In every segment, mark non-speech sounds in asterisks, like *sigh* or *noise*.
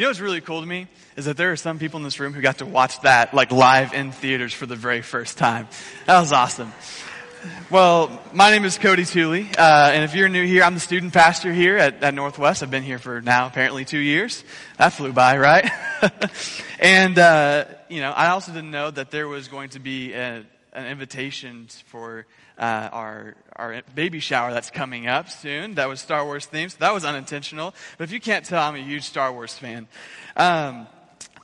You know what's really cool to me is that there are some people in this room who got to watch that like live in theaters for the very first time. That was awesome. Well, my name is Cody Tooley, uh, and if you're new here, I'm the student pastor here at, at, Northwest. I've been here for now apparently two years. That flew by, right? *laughs* and uh, you know, I also didn't know that there was going to be a, an invitation for uh, our our baby shower that's coming up soon. That was Star Wars themed, so that was unintentional. But if you can't tell, I'm a huge Star Wars fan. Um,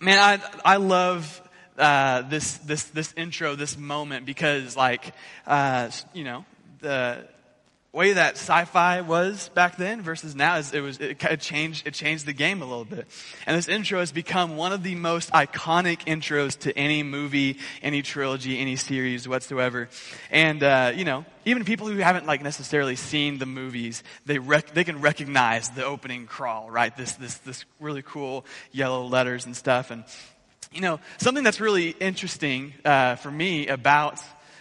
man, I I love uh, this this this intro, this moment, because like uh, you know the way that sci-fi was back then versus now is it was it kind of changed it changed the game a little bit. And this intro has become one of the most iconic intros to any movie any trilogy any series whatsoever. And uh, you know even people who haven't like necessarily seen the movies they rec- they can recognize the opening crawl right? This this this really cool yellow letters and stuff. And you know, something that's really interesting uh, for me about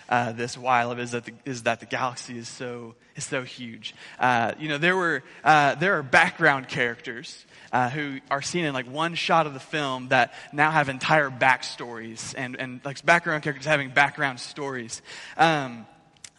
uh, this while of is that the, is that the galaxy is so is so huge. Uh, you know, there were uh, there are background characters uh, who are seen in like one shot of the film that now have entire backstories and and like background characters having background stories. Um,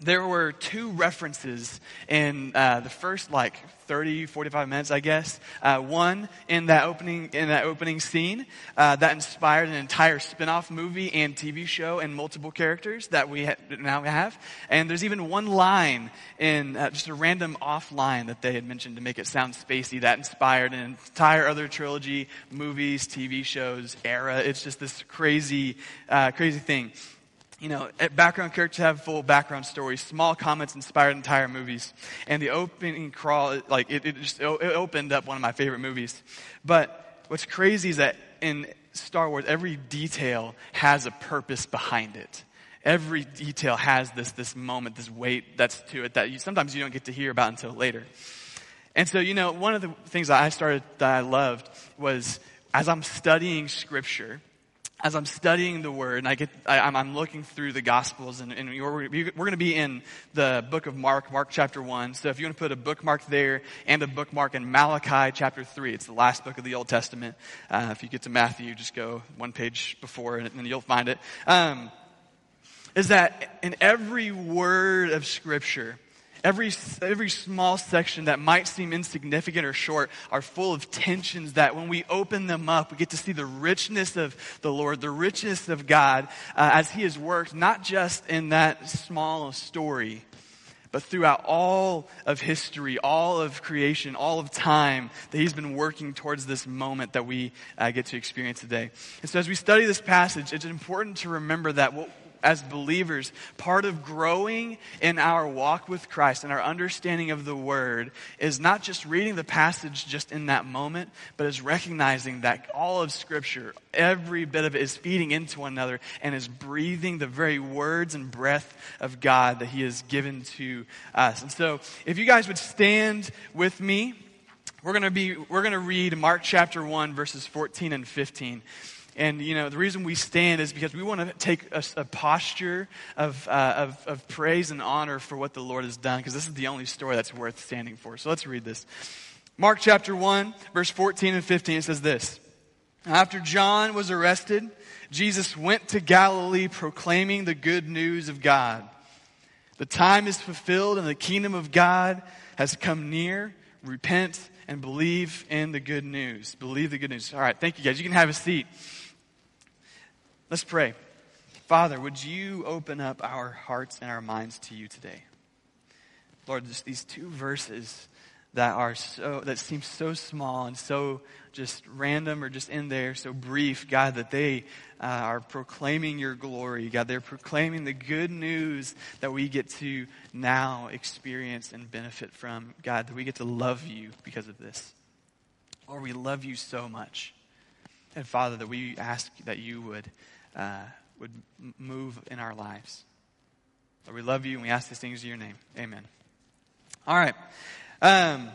there were two references in uh, the first like 30 45 minutes i guess. Uh, one in that opening in that opening scene uh, that inspired an entire spin-off movie and tv show and multiple characters that we ha- now have. And there's even one line in uh, just a random off line that they had mentioned to make it sound spacey that inspired an entire other trilogy movies tv shows era. It's just this crazy uh, crazy thing you know, background characters have full background stories. Small comments inspired entire movies. And the opening crawl, like, it, it just it opened up one of my favorite movies. But what's crazy is that in Star Wars, every detail has a purpose behind it. Every detail has this, this moment, this weight that's to it that you, sometimes you don't get to hear about until later. And so, you know, one of the things that I started that I loved was as I'm studying scripture, as I'm studying the Word, and I get, I, am looking through the Gospels, and, and we're, we're going to be in the book of Mark, Mark chapter 1. So if you want to put a bookmark there and a bookmark in Malachi chapter 3, it's the last book of the Old Testament. Uh, if you get to Matthew, just go one page before, and, and you'll find it. Um, is that in every word of Scripture, Every, every small section that might seem insignificant or short are full of tensions that when we open them up, we get to see the richness of the Lord, the richness of God uh, as He has worked, not just in that small story, but throughout all of history, all of creation, all of time, that He's been working towards this moment that we uh, get to experience today. And so as we study this passage, it's important to remember that what as believers, part of growing in our walk with Christ and our understanding of the Word is not just reading the passage just in that moment, but is recognizing that all of Scripture, every bit of it is feeding into one another and is breathing the very words and breath of God that He has given to us. And so, if you guys would stand with me, we're going to be, we're going to read Mark chapter 1, verses 14 and 15. And, you know, the reason we stand is because we want to take a, a posture of, uh, of, of praise and honor for what the Lord has done, because this is the only story that's worth standing for. So let's read this. Mark chapter 1, verse 14 and 15, it says this. After John was arrested, Jesus went to Galilee proclaiming the good news of God. The time is fulfilled and the kingdom of God has come near. Repent and believe in the good news. Believe the good news. All right, thank you guys. You can have a seat. Let's pray. Father, would you open up our hearts and our minds to you today? Lord, just these two verses that are so that seem so small and so just random or just in there, so brief, God, that they uh, are proclaiming your glory. God, they're proclaiming the good news that we get to now experience and benefit from. God, that we get to love you because of this. Lord, we love you so much. And Father, that we ask that you would uh, would move in our lives. Lord, we love you and we ask these things in your name. Amen. All right. Um,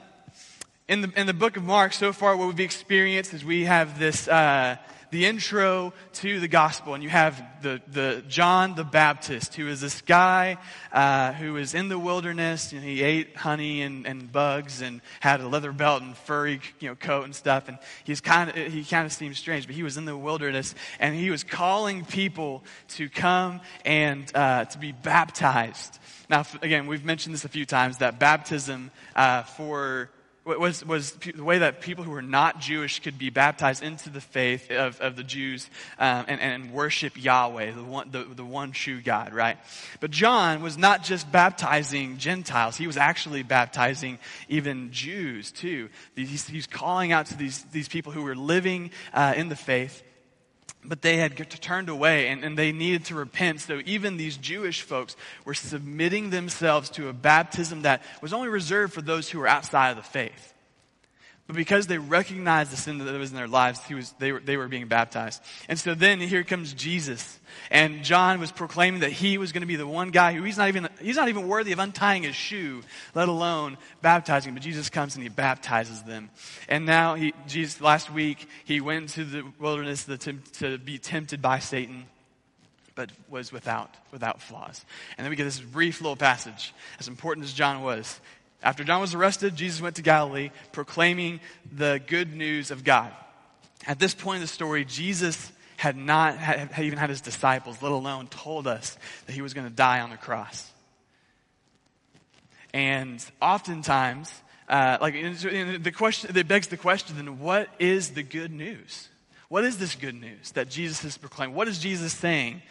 in the in the book of Mark, so far, what we've experienced is we have this uh, the intro to the gospel, and you have the, the John the Baptist, who is this guy uh, who was in the wilderness, and he ate honey and, and bugs, and had a leather belt and furry you know coat and stuff, and he's kind of he kind of seems strange, but he was in the wilderness, and he was calling people to come and uh, to be baptized. Now, again, we've mentioned this a few times that baptism uh, for was, was the way that people who were not Jewish could be baptized into the faith of, of the Jews um, and, and worship Yahweh, the one, the, the one true God, right? But John was not just baptizing Gentiles, he was actually baptizing even Jews too. He's, he's calling out to these, these people who were living uh, in the faith but they had turned away and, and, they needed to repent. So even these Jewish folks were submitting themselves to a baptism that was only reserved for those who were outside of the faith. But because they recognized the sin that was in their lives, he was, they, were, they were being baptized. And so then here comes Jesus. And John was proclaiming that he was going to be the one guy who he's not even, he's not even worthy of untying his shoe, let alone baptizing. But Jesus comes and he baptizes them. And now he, Jesus, last week, he went to the wilderness to, to be tempted by Satan but was without without flaws. And then we get this brief little passage. As important as John was, after John was arrested, Jesus went to Galilee proclaiming the good news of God. At this point in the story, Jesus had not had, had even had his disciples, let alone told us that he was going to die on the cross. And oftentimes, uh, like the question, it begs the question: Then, what is the good news? What is this good news that Jesus has proclaimed? What is Jesus saying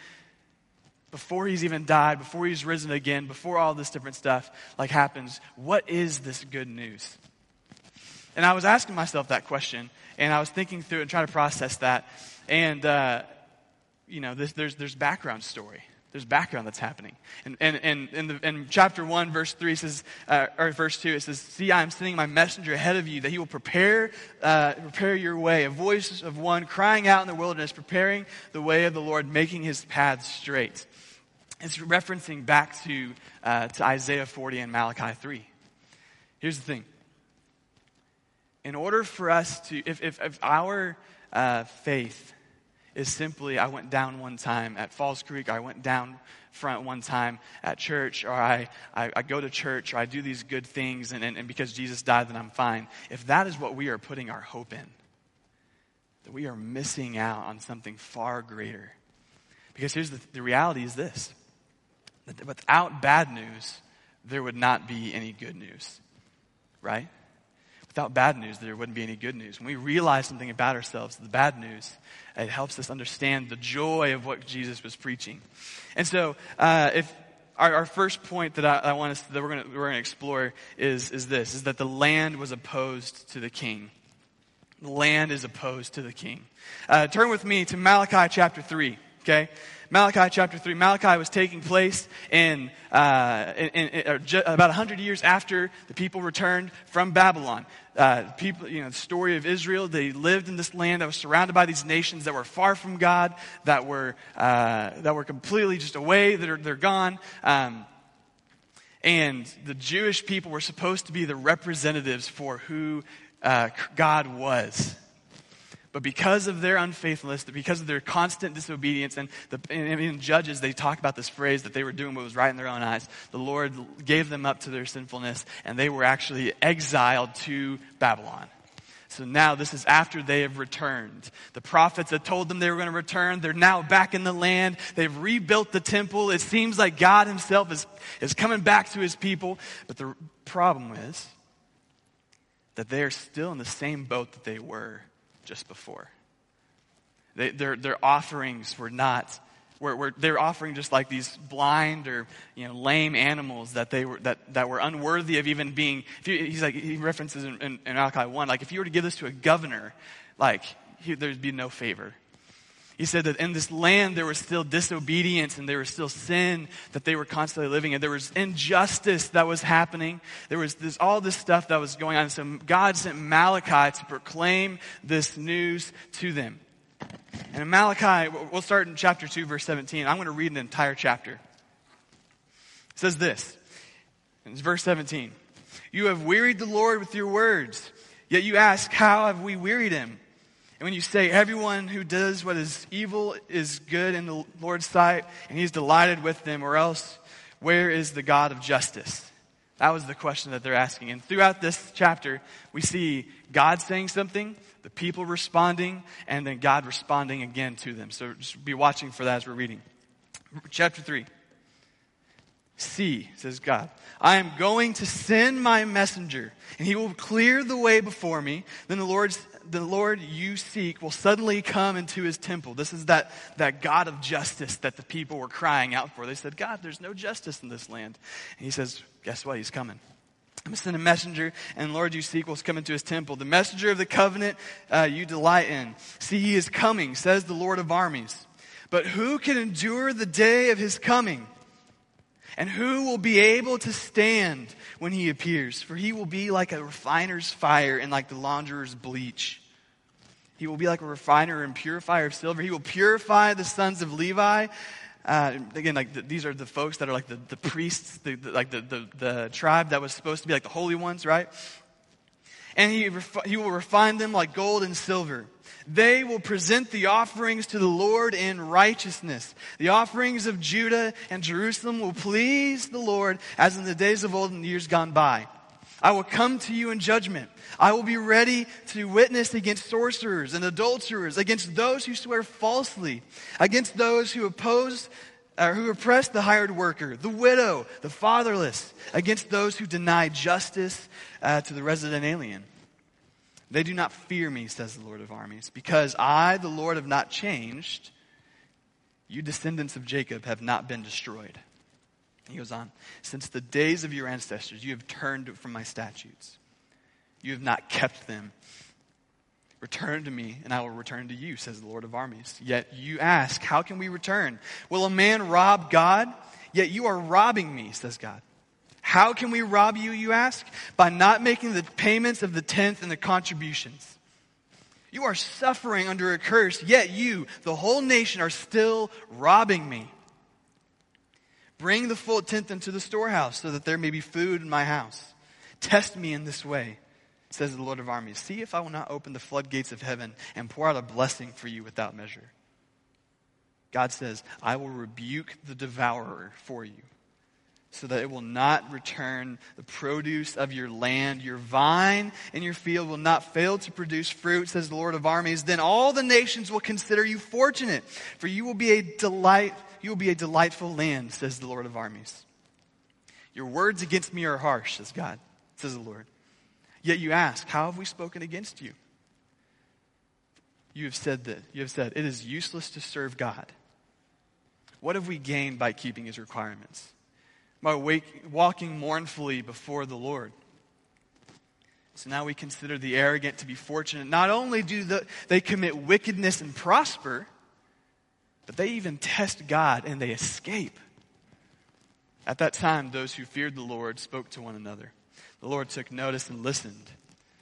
before he's even died, before he's risen again, before all this different stuff like happens, what is this good news? And I was asking myself that question, and I was thinking through and trying to process that. And, uh, you know, this, there's, there's background story. There's background that's happening. And, and, and in, the, in chapter 1, verse 3 says, uh, or verse 2, it says, See, I am sending my messenger ahead of you that he will prepare, uh, prepare your way. A voice of one crying out in the wilderness, preparing the way of the Lord, making his path straight. It's referencing back to, uh, to Isaiah 40 and Malachi 3. Here's the thing. In order for us to, if, if, if our uh, faith is simply, I went down one time at Falls Creek, I went down front one time at church, or I, I, I go to church, or I do these good things, and, and, and because Jesus died, then I'm fine. If that is what we are putting our hope in, that we are missing out on something far greater. Because here's the, the reality is this that without bad news, there would not be any good news. Right? Without bad news, there wouldn't be any good news. When we realize something about ourselves, the bad news, it helps us understand the joy of what Jesus was preaching. And so, uh, if our, our, first point that I, I want us that we're going we're to explore is is this: is that the land was opposed to the king. The land is opposed to the king. Uh, turn with me to Malachi chapter three. Okay, Malachi chapter 3. Malachi was taking place in, uh, in, in, about 100 years after the people returned from Babylon. Uh, people, you know, the story of Israel, they lived in this land that was surrounded by these nations that were far from God, that were, uh, that were completely just away, that are, they're gone. Um, and the Jewish people were supposed to be the representatives for who uh, God was. But because of their unfaithfulness, because of their constant disobedience, and, the, and Judges, they talk about this phrase that they were doing what was right in their own eyes. The Lord gave them up to their sinfulness, and they were actually exiled to Babylon. So now this is after they have returned. The prophets had told them they were going to return. They're now back in the land. They've rebuilt the temple. It seems like God himself is, is coming back to his people. But the problem is that they are still in the same boat that they were just before. They, their, their offerings were not, were, were, they were offering just like these blind or you know, lame animals that, they were, that, that were unworthy of even being, you, he's like, he references in, in, in Malachi 1, like if you were to give this to a governor, like he, there'd be no favor. He said that in this land there was still disobedience and there was still sin that they were constantly living in. There was injustice that was happening. There was this, all this stuff that was going on. So God sent Malachi to proclaim this news to them. And in Malachi, we'll start in chapter 2, verse 17. I'm going to read an entire chapter. It says this. It's verse 17. You have wearied the Lord with your words, yet you ask, How have we wearied him? And when you say everyone who does what is evil is good in the Lord's sight, and he's delighted with them, or else where is the God of justice? That was the question that they're asking. And throughout this chapter, we see God saying something, the people responding, and then God responding again to them. So just be watching for that as we're reading. Chapter 3. See, says God, I am going to send my messenger, and he will clear the way before me. Then the Lord's the Lord you seek will suddenly come into his temple. This is that, that God of justice that the people were crying out for. They said, God, there's no justice in this land. And he says, Guess what? He's coming. I'm going to send a messenger, and Lord you seek will come into his temple. The messenger of the covenant uh, you delight in. See, he is coming, says the Lord of armies. But who can endure the day of his coming? And who will be able to stand when he appears? For he will be like a refiner's fire and like the launderer's bleach. He will be like a refiner and purifier of silver. He will purify the sons of Levi. Uh, again, like the, these are the folks that are like the, the priests, the, the, like the, the, tribe that was supposed to be like the holy ones, right? And he, he will refine them like gold and silver. They will present the offerings to the Lord in righteousness. The offerings of Judah and Jerusalem will please the Lord as in the days of old and years gone by. I will come to you in judgment. I will be ready to witness against sorcerers and adulterers, against those who swear falsely, against those who oppose or who oppress the hired worker, the widow, the fatherless, against those who deny justice uh, to the resident alien. They do not fear me, says the Lord of armies, because I, the Lord, have not changed. You descendants of Jacob have not been destroyed. He goes on, since the days of your ancestors, you have turned from my statutes. You have not kept them. Return to me, and I will return to you, says the Lord of armies. Yet you ask, How can we return? Will a man rob God? Yet you are robbing me, says God. How can we rob you, you ask? By not making the payments of the tenth and the contributions. You are suffering under a curse, yet you, the whole nation, are still robbing me. Bring the full tenth into the storehouse so that there may be food in my house. Test me in this way, says the Lord of armies. See if I will not open the floodgates of heaven and pour out a blessing for you without measure. God says, I will rebuke the devourer for you so that it will not return the produce of your land. Your vine and your field will not fail to produce fruit, says the Lord of armies. Then all the nations will consider you fortunate, for you will be a delight you will be a delightful land, says the Lord of armies. Your words against me are harsh, says God, says the Lord. Yet you ask, How have we spoken against you? You have said that. You have said, It is useless to serve God. What have we gained by keeping his requirements? By wake, walking mournfully before the Lord. So now we consider the arrogant to be fortunate. Not only do the, they commit wickedness and prosper, but they even test God and they escape. At that time, those who feared the Lord spoke to one another. The Lord took notice and listened.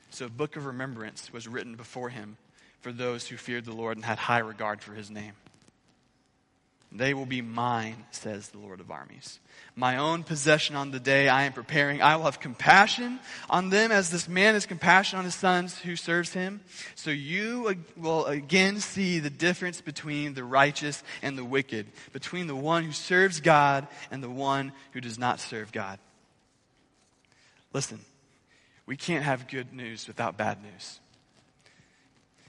So a book of remembrance was written before him for those who feared the Lord and had high regard for his name. They will be mine, says the Lord of armies. My own possession on the day I am preparing. I will have compassion on them as this man has compassion on his sons who serves him. So you will again see the difference between the righteous and the wicked, between the one who serves God and the one who does not serve God. Listen, we can't have good news without bad news.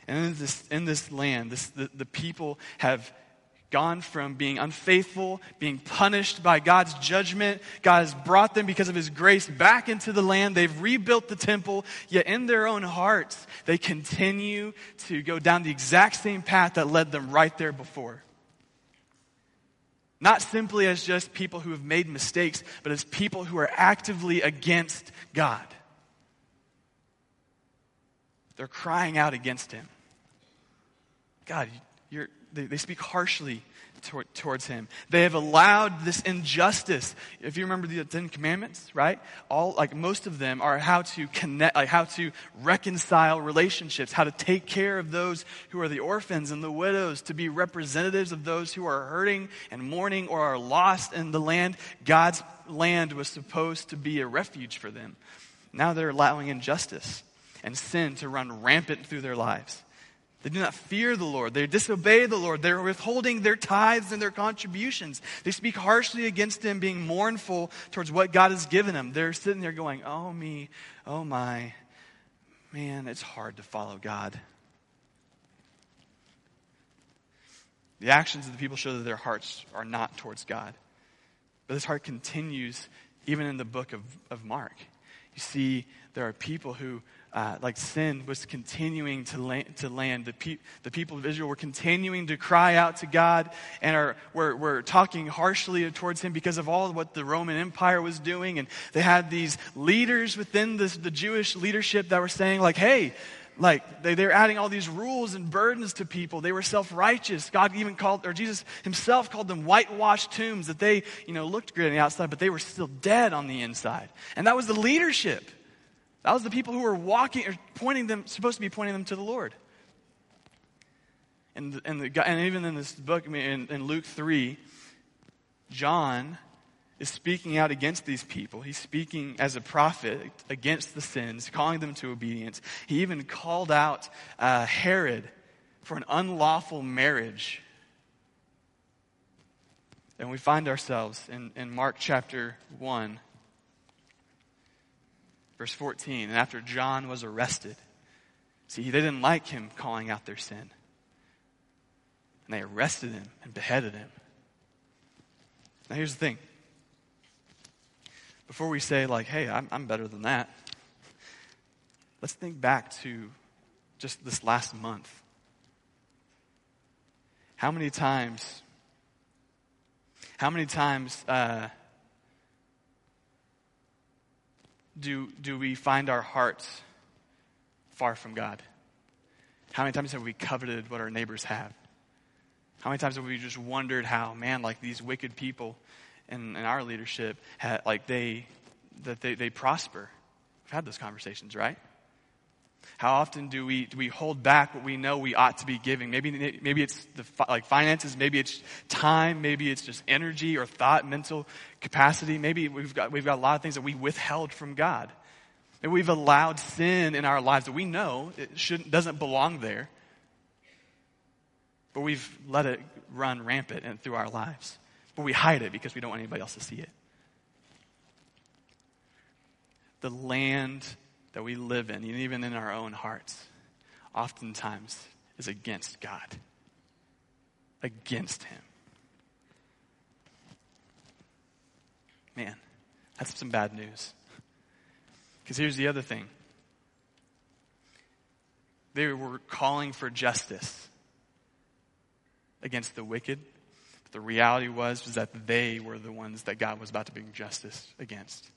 And in this, in this land, this, the, the people have gone from being unfaithful, being punished by God's judgment. God has brought them because of His grace back into the land. They've rebuilt the temple, yet in their own hearts, they continue to go down the exact same path that led them right there before. Not simply as just people who have made mistakes, but as people who are actively against God. They're crying out against Him. God, you're, they, they speak harshly toward, towards him. They have allowed this injustice. If you remember the Ten Commandments, right? All, like most of them are how to connect, like how to reconcile relationships, how to take care of those who are the orphans and the widows, to be representatives of those who are hurting and mourning or are lost in the land. God's land was supposed to be a refuge for them. Now they're allowing injustice and sin to run rampant through their lives. They do not fear the Lord. They disobey the Lord. They're withholding their tithes and their contributions. They speak harshly against Him, being mournful towards what God has given them. They're sitting there going, Oh, me, oh, my. Man, it's hard to follow God. The actions of the people show that their hearts are not towards God. But this heart continues even in the book of, of Mark. You see, there are people who uh, like sin was continuing to land. To land. The, pe- the people of Israel were continuing to cry out to God and are, were, were talking harshly towards Him because of all what the Roman Empire was doing. And they had these leaders within this, the Jewish leadership that were saying, like, hey, like they, they're adding all these rules and burdens to people they were self-righteous god even called or jesus himself called them whitewashed tombs that they you know looked good on the outside but they were still dead on the inside and that was the leadership that was the people who were walking or pointing them, supposed to be pointing them to the Lord. And, and, the, and even in this book, I mean, in, in Luke 3, John is speaking out against these people. He's speaking as a prophet against the sins, calling them to obedience. He even called out uh, Herod for an unlawful marriage. And we find ourselves in, in Mark chapter 1 Verse 14, and after John was arrested, see, they didn't like him calling out their sin. And they arrested him and beheaded him. Now, here's the thing. Before we say, like, hey, I'm, I'm better than that, let's think back to just this last month. How many times, how many times, uh, do, do we find our hearts far from God? How many times have we coveted what our neighbors have? How many times have we just wondered how, man, like these wicked people in, in our leadership, had, like they, that they, they prosper? We've had those conversations, right? How often do we, do we hold back what we know we ought to be giving? Maybe, maybe it's the, like finances, maybe it's time, maybe it's just energy or thought, mental capacity. Maybe we've got, we've got a lot of things that we withheld from God. And we've allowed sin in our lives that we know it shouldn't, doesn't belong there. But we've let it run rampant and through our lives. But we hide it because we don't want anybody else to see it. The land that we live in, and even in our own hearts, oftentimes is against God, against Him. Man, that's some bad news. Because here's the other thing they were calling for justice against the wicked. But the reality was, was that they were the ones that God was about to bring justice against.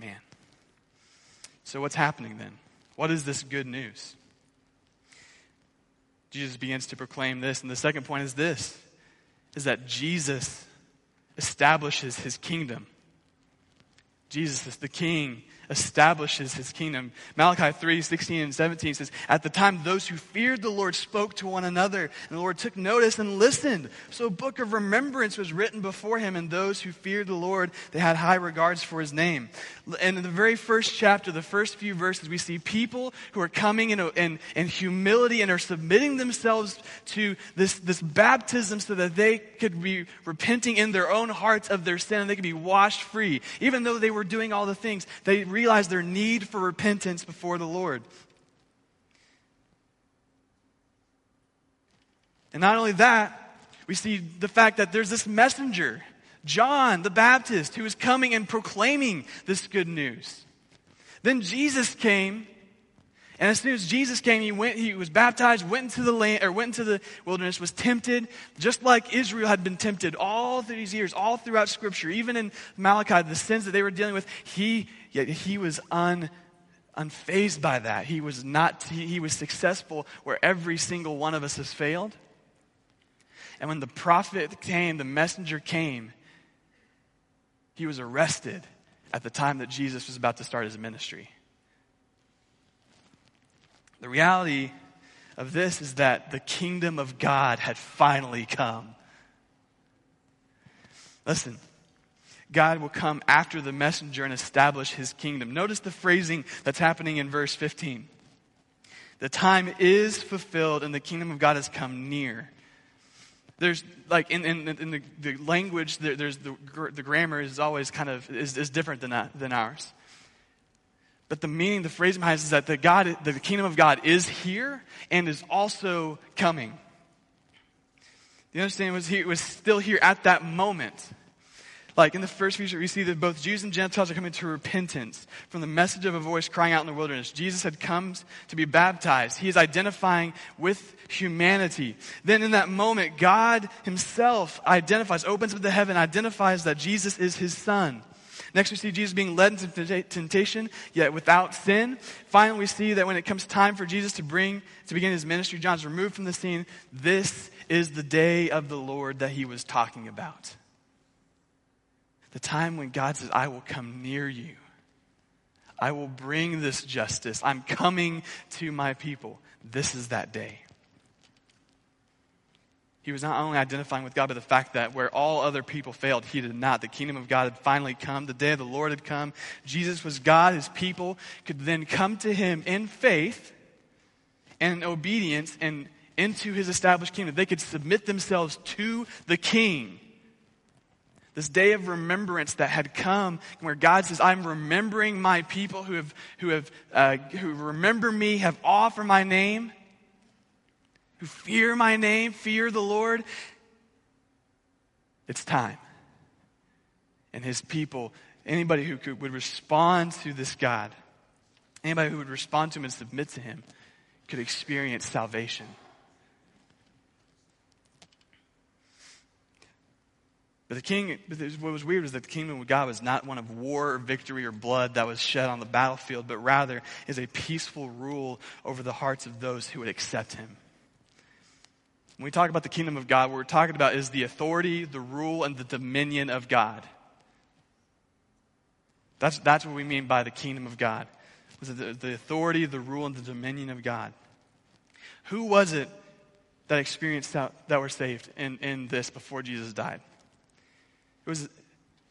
Man. So, what's happening then? What is this good news? Jesus begins to proclaim this, and the second point is this is that Jesus establishes his kingdom. Jesus is the king establishes his kingdom. Malachi 3 16 and 17 says, At the time, those who feared the Lord spoke to one another, and the Lord took notice and listened. So a book of remembrance was written before him, and those who feared the Lord, they had high regards for his name. And in the very first chapter, the first few verses, we see people who are coming in, in, in humility and are submitting themselves to this, this baptism so that they could be repenting in their own hearts of their sin and they could be washed free. Even though they were doing all the things, they realize their need for repentance before the Lord. And not only that, we see the fact that there's this messenger, John the Baptist, who is coming and proclaiming this good news. Then Jesus came, and as soon as Jesus came, he went, he was baptized, went into the land, or went into the wilderness, was tempted, just like Israel had been tempted all through these years, all throughout Scripture, even in Malachi, the sins that they were dealing with. He Yet he was un, unfazed by that. He was not, he, he was successful where every single one of us has failed. And when the prophet came, the messenger came, he was arrested at the time that Jesus was about to start his ministry. The reality of this is that the kingdom of God had finally come. Listen, God will come after the messenger and establish his kingdom. Notice the phrasing that's happening in verse 15. The time is fulfilled and the kingdom of God has come near. There's like in, in, in the, the language, there, there's the, the grammar is always kind of is, is different than, that, than ours. But the meaning, the phrase behind is that the, God, the kingdom of God is here and is also coming. You understand? Was he was still here at that moment. Like in the first feature, we see that both Jews and Gentiles are coming to repentance from the message of a voice crying out in the wilderness. Jesus had come to be baptized. He is identifying with humanity. Then in that moment, God himself identifies, opens up the heaven, identifies that Jesus is his son. Next, we see Jesus being led into temptation, yet without sin. Finally, we see that when it comes time for Jesus to bring, to begin his ministry, John's removed from the scene. This is the day of the Lord that he was talking about. The time when God says, I will come near you. I will bring this justice. I'm coming to my people. This is that day. He was not only identifying with God, but the fact that where all other people failed, he did not. The kingdom of God had finally come. The day of the Lord had come. Jesus was God. His people could then come to him in faith and in obedience and into his established kingdom. They could submit themselves to the king. This day of remembrance that had come, where God says, I'm remembering my people who have, who have, uh, who remember me, have awe for my name, who fear my name, fear the Lord. It's time. And his people, anybody who could, would respond to this God, anybody who would respond to him and submit to him, could experience salvation. But the king, what was weird was that the kingdom of God was not one of war or victory or blood that was shed on the battlefield, but rather is a peaceful rule over the hearts of those who would accept him. When we talk about the kingdom of God, what we're talking about is the authority, the rule, and the dominion of God. That's, that's what we mean by the kingdom of God. The, the authority, the rule, and the dominion of God. Who was it that experienced that, that were saved in, in this before Jesus died? It was,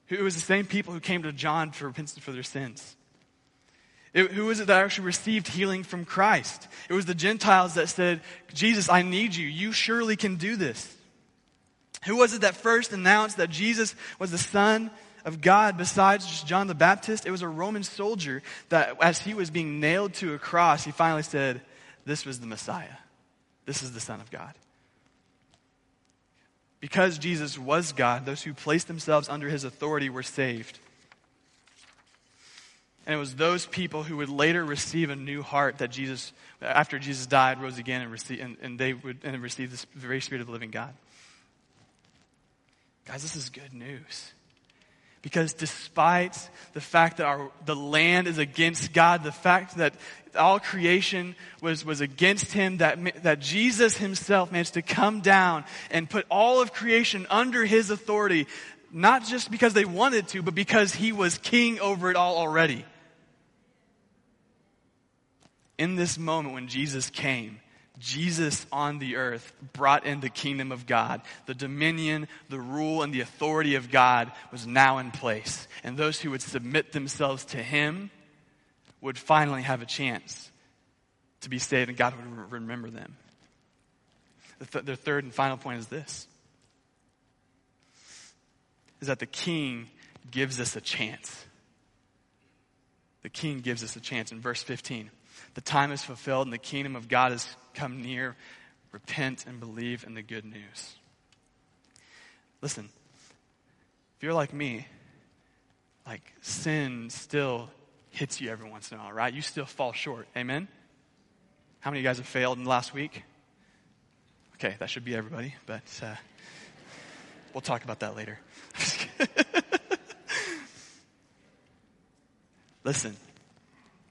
it was the same people who came to John for repentance for their sins. It, who was it that actually received healing from Christ? It was the Gentiles that said, Jesus, I need you. You surely can do this. Who was it that first announced that Jesus was the Son of God besides just John the Baptist? It was a Roman soldier that, as he was being nailed to a cross, he finally said, This was the Messiah. This is the Son of God. Because Jesus was God, those who placed themselves under his authority were saved. And it was those people who would later receive a new heart that Jesus, after Jesus died, rose again and, receive, and, and they would and receive this very spirit of the living God. Guys, this is good news. Because despite the fact that our, the land is against God, the fact that all creation was, was against him, that, that Jesus himself managed to come down and put all of creation under his authority, not just because they wanted to, but because he was king over it all already. In this moment when Jesus came, Jesus on the earth brought in the kingdom of God. The dominion, the rule, and the authority of God was now in place. And those who would submit themselves to him would finally have a chance to be saved and God would remember them. The, th- third and final point is this is that the king gives us a chance. The king gives us a chance in verse 15. The time is fulfilled and the kingdom of God has come near. Repent and believe in the good news. Listen, if you're like me, like sin still hits you every once in a while, right? You still fall short. Amen? How many of you guys have failed in the last week? Okay, that should be everybody, but uh, we'll talk about that later. *laughs* Listen,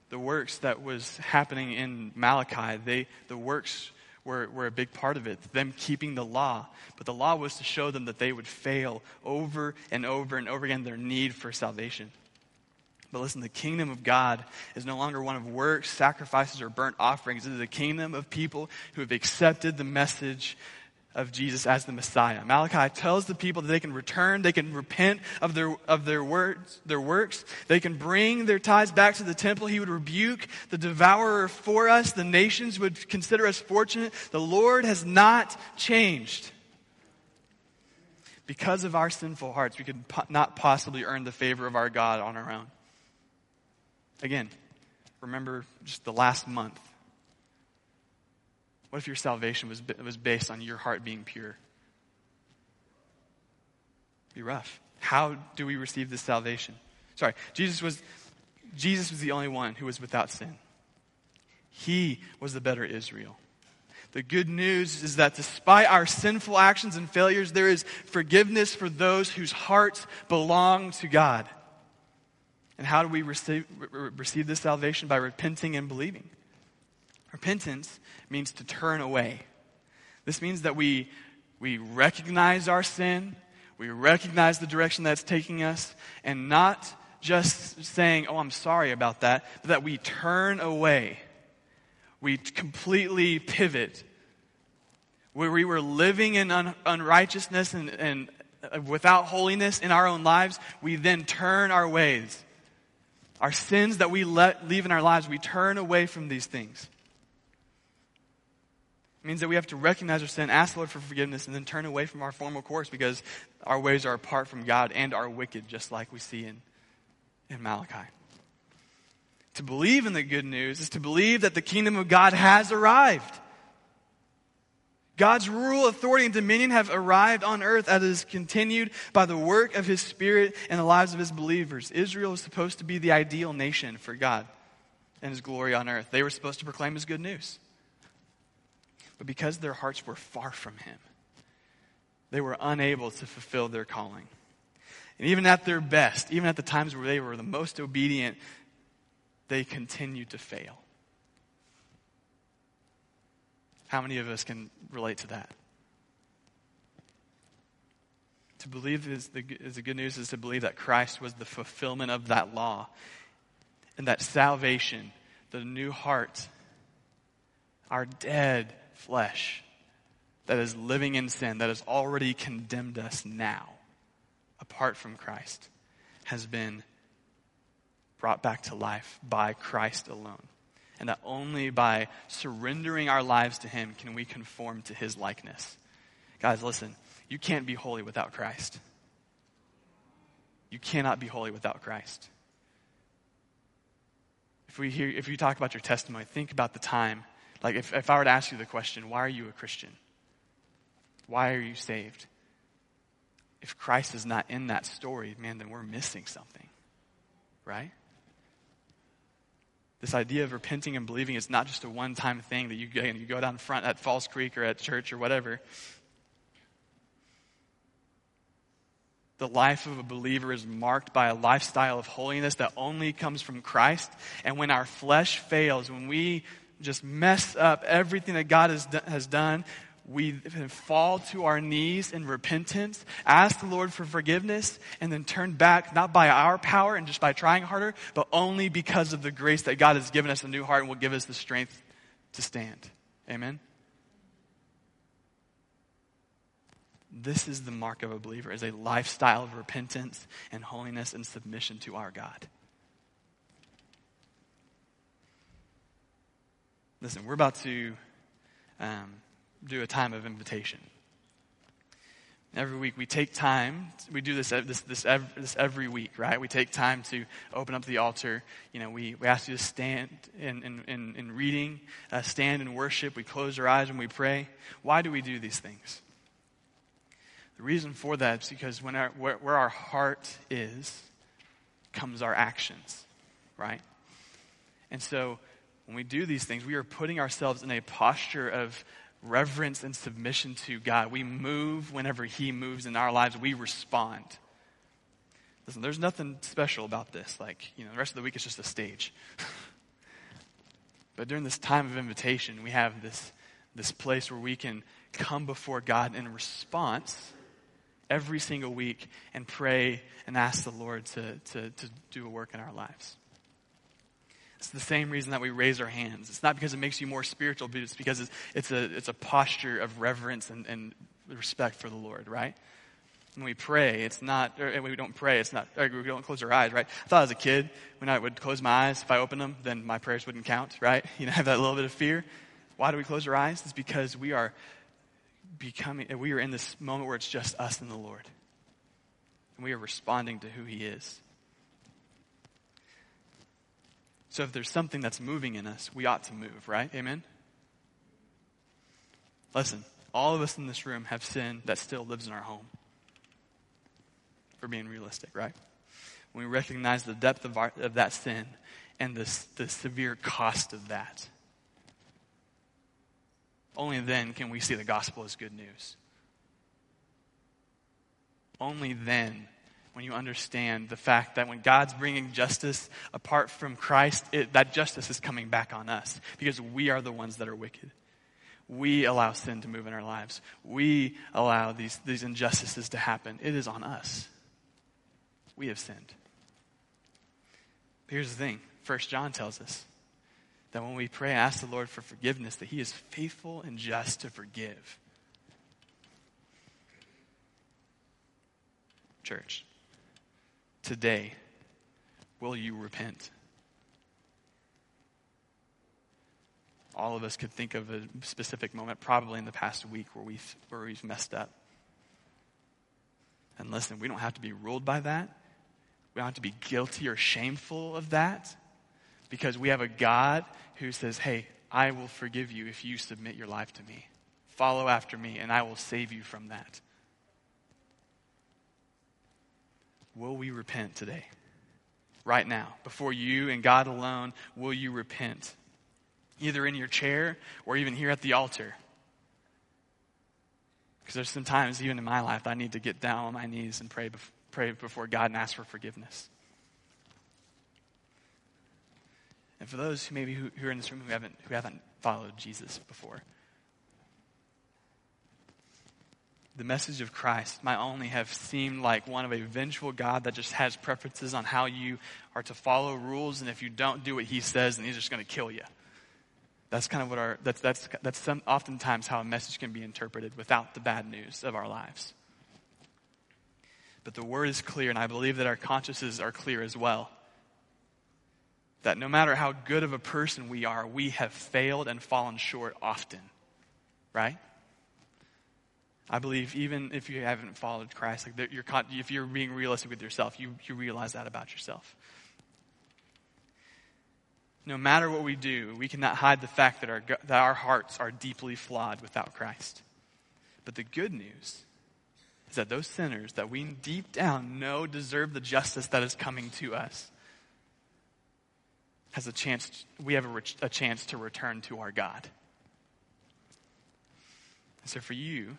the works that was happening in Malachi, they, the works were, were a big part of it, them keeping the law. But the law was to show them that they would fail over and over and over again their need for salvation. But listen, the kingdom of God is no longer one of works, sacrifices, or burnt offerings. It is a kingdom of people who have accepted the message of Jesus as the Messiah. Malachi tells the people that they can return, they can repent of their, of their words, their works, they can bring their tithes back to the temple. He would rebuke the devourer for us. The nations would consider us fortunate. The Lord has not changed. Because of our sinful hearts, we could po- not possibly earn the favor of our God on our own. Again, remember just the last month what if your salvation was, was based on your heart being pure? Be rough. How do we receive this salvation? Sorry, Jesus was, Jesus was the only one who was without sin. He was the better Israel. The good news is that despite our sinful actions and failures, there is forgiveness for those whose hearts belong to God. And how do we receive, receive this salvation? By repenting and believing. Repentance means to turn away. This means that we, we recognize our sin, we recognize the direction that's taking us, and not just saying, oh, I'm sorry about that, but that we turn away. We completely pivot. Where we were living in un- unrighteousness and, and uh, without holiness in our own lives, we then turn our ways. Our sins that we let leave in our lives, we turn away from these things. It means that we have to recognize our sin, ask the Lord for forgiveness, and then turn away from our formal course because our ways are apart from God and are wicked, just like we see in, in Malachi. To believe in the good news is to believe that the kingdom of God has arrived. God's rule, authority, and dominion have arrived on earth as is continued by the work of His Spirit in the lives of His believers. Israel is supposed to be the ideal nation for God and His glory on earth. They were supposed to proclaim His good news. But because their hearts were far from him, they were unable to fulfill their calling. And even at their best, even at the times where they were the most obedient, they continued to fail. How many of us can relate to that? To believe is the, is the good news is to believe that Christ was the fulfillment of that law and that salvation, the new heart, our dead flesh that is living in sin, that has already condemned us now, apart from Christ, has been brought back to life by Christ alone. And that only by surrendering our lives to Him can we conform to His likeness. Guys, listen, you can't be holy without Christ. You cannot be holy without Christ. If we hear, if you talk about your testimony, think about the time like, if, if I were to ask you the question, why are you a Christian? Why are you saved? If Christ is not in that story, man, then we're missing something, right? This idea of repenting and believing is not just a one time thing that you go, you go down front at Falls Creek or at church or whatever. The life of a believer is marked by a lifestyle of holiness that only comes from Christ. And when our flesh fails, when we just mess up everything that God has, has done, we fall to our knees in repentance, ask the Lord for forgiveness, and then turn back, not by our power and just by trying harder, but only because of the grace that God has given us a new heart and will give us the strength to stand. Amen? This is the mark of a believer, is a lifestyle of repentance and holiness and submission to our God. Listen, we're about to um, do a time of invitation. Every week we take time. We do this this this every, this every week, right? We take time to open up the altar. You know, we, we ask you to stand in in, in, in reading, uh, stand in worship. We close our eyes and we pray. Why do we do these things? The reason for that is because when our, where, where our heart is, comes our actions, right? And so when we do these things, we are putting ourselves in a posture of reverence and submission to God. We move whenever He moves in our lives, we respond. Listen, there's nothing special about this. Like, you know, the rest of the week is just a stage. *laughs* but during this time of invitation, we have this, this place where we can come before God in response every single week and pray and ask the Lord to, to, to do a work in our lives. It's the same reason that we raise our hands. It's not because it makes you more spiritual, but it's because it's, it's a, it's a posture of reverence and, and respect for the Lord, right? When we pray, it's not, or we don't pray, it's not, we don't close our eyes, right? I thought as a kid, when I would close my eyes, if I opened them, then my prayers wouldn't count, right? *laughs* You know, have that little bit of fear. Why do we close our eyes? It's because we are becoming, we are in this moment where it's just us and the Lord. And we are responding to who He is. So if there's something that's moving in us, we ought to move, right? Amen? Listen, all of us in this room have sin that still lives in our home. For being realistic, right? When we recognize the depth of, our, of that sin and the, the severe cost of that, only then can we see the gospel as good news. Only then when you understand the fact that when God's bringing justice apart from Christ, it, that justice is coming back on us because we are the ones that are wicked. We allow sin to move in our lives. We allow these, these injustices to happen. It is on us. We have sinned. Here's the thing First John tells us that when we pray, ask the Lord for forgiveness, that He is faithful and just to forgive. Church, today, will you repent? All of us could think of a specific moment, probably in the past week, where we've, where we've messed up. And listen, we don't have to be ruled by that. We don't have to be guilty or shameful of that because we have a God who says, Hey, I will forgive you if you submit your life to me. Follow after me, and I will save you from that. Will we repent today? Right now, before you and God alone, will you repent? Either in your chair or even here at the altar. Because there's some times, even in my life, I need to get down on my knees and pray, pray before God and ask for forgiveness. And for those who maybe who, who are in this room who haven't, who haven't followed Jesus before, the message of Christ might only have seemed like one of a vengeful God that just has preferences on how you are to follow rules, and if you don't do what he says, then he's just going to kill you. That's kind of what our, that's, that's, that's some, oftentimes how a message can be interpreted without the bad news of our lives. But the word is clear, and I believe that our consciences are clear as well that no matter how good of a person we are, we have failed and fallen short often. Right? I believe even if you haven't followed Christ, like you're, if you're being realistic with yourself, you, you realize that about yourself. No matter what we do, we cannot hide the fact that our, that our hearts are deeply flawed without Christ. But the good news is that those sinners that we deep down know deserve the justice that is coming to us has a chance, we have a, a chance to return to our God. So for you,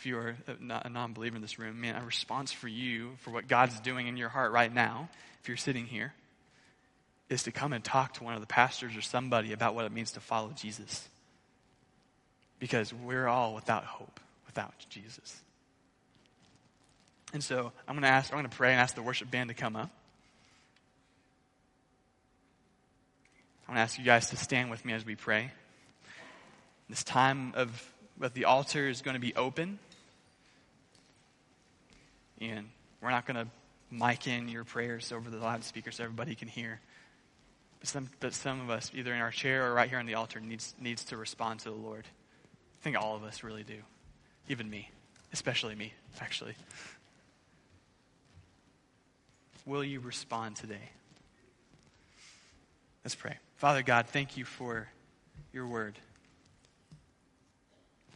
if you are a, non believer in this room, man, a response for you for what God's doing in your heart right now, if you're sitting here, is to come and talk to one of the pastors or somebody about what it means to follow Jesus. Because we're all without hope without Jesus. And so I'm going to ask, I'm going to pray and ask the worship band to come up. I'm going to ask you guys to stand with me as we pray. This time of, of the altar is going to be open. And we're not going to mic in your prayers over the loudspeaker so everybody can hear. But some, but some of us, either in our chair or right here on the altar, needs, needs to respond to the Lord. I think all of us really do. Even me. Especially me, actually. Will you respond today? Let's pray. Father God, thank you for your word.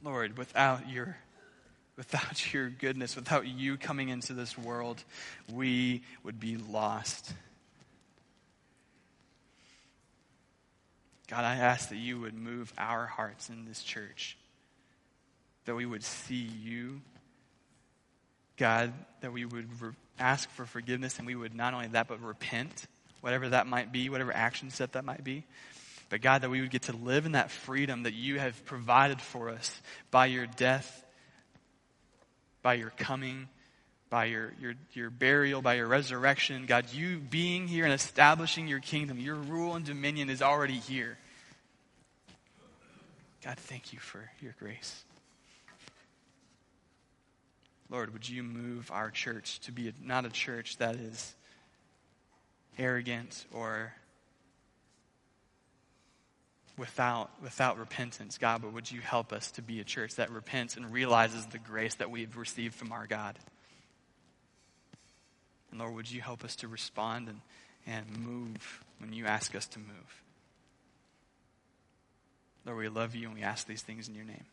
Lord, without your without *laughs* your goodness, without you coming into this world, we would be lost. God, I ask that you would move our hearts in this church, that we would see you. God, that we would re- ask for forgiveness and we would not only that, but repent whatever that might be, whatever action set that might be. But God, that we would get to live in that freedom that you have provided for us by your death, by your coming, by your, your, your burial, by your resurrection. God, you being here and establishing your kingdom, your rule and dominion is already here. God, thank you for your grace. Lord, would you move our church to be not a church that is arrogant or without, without repentance, God, but would you help us to be a church that repents and realizes the grace that we've received from our God? And Lord, would you help us to respond and, and move when you ask us to move? Lord, we love you and we ask these things in your name.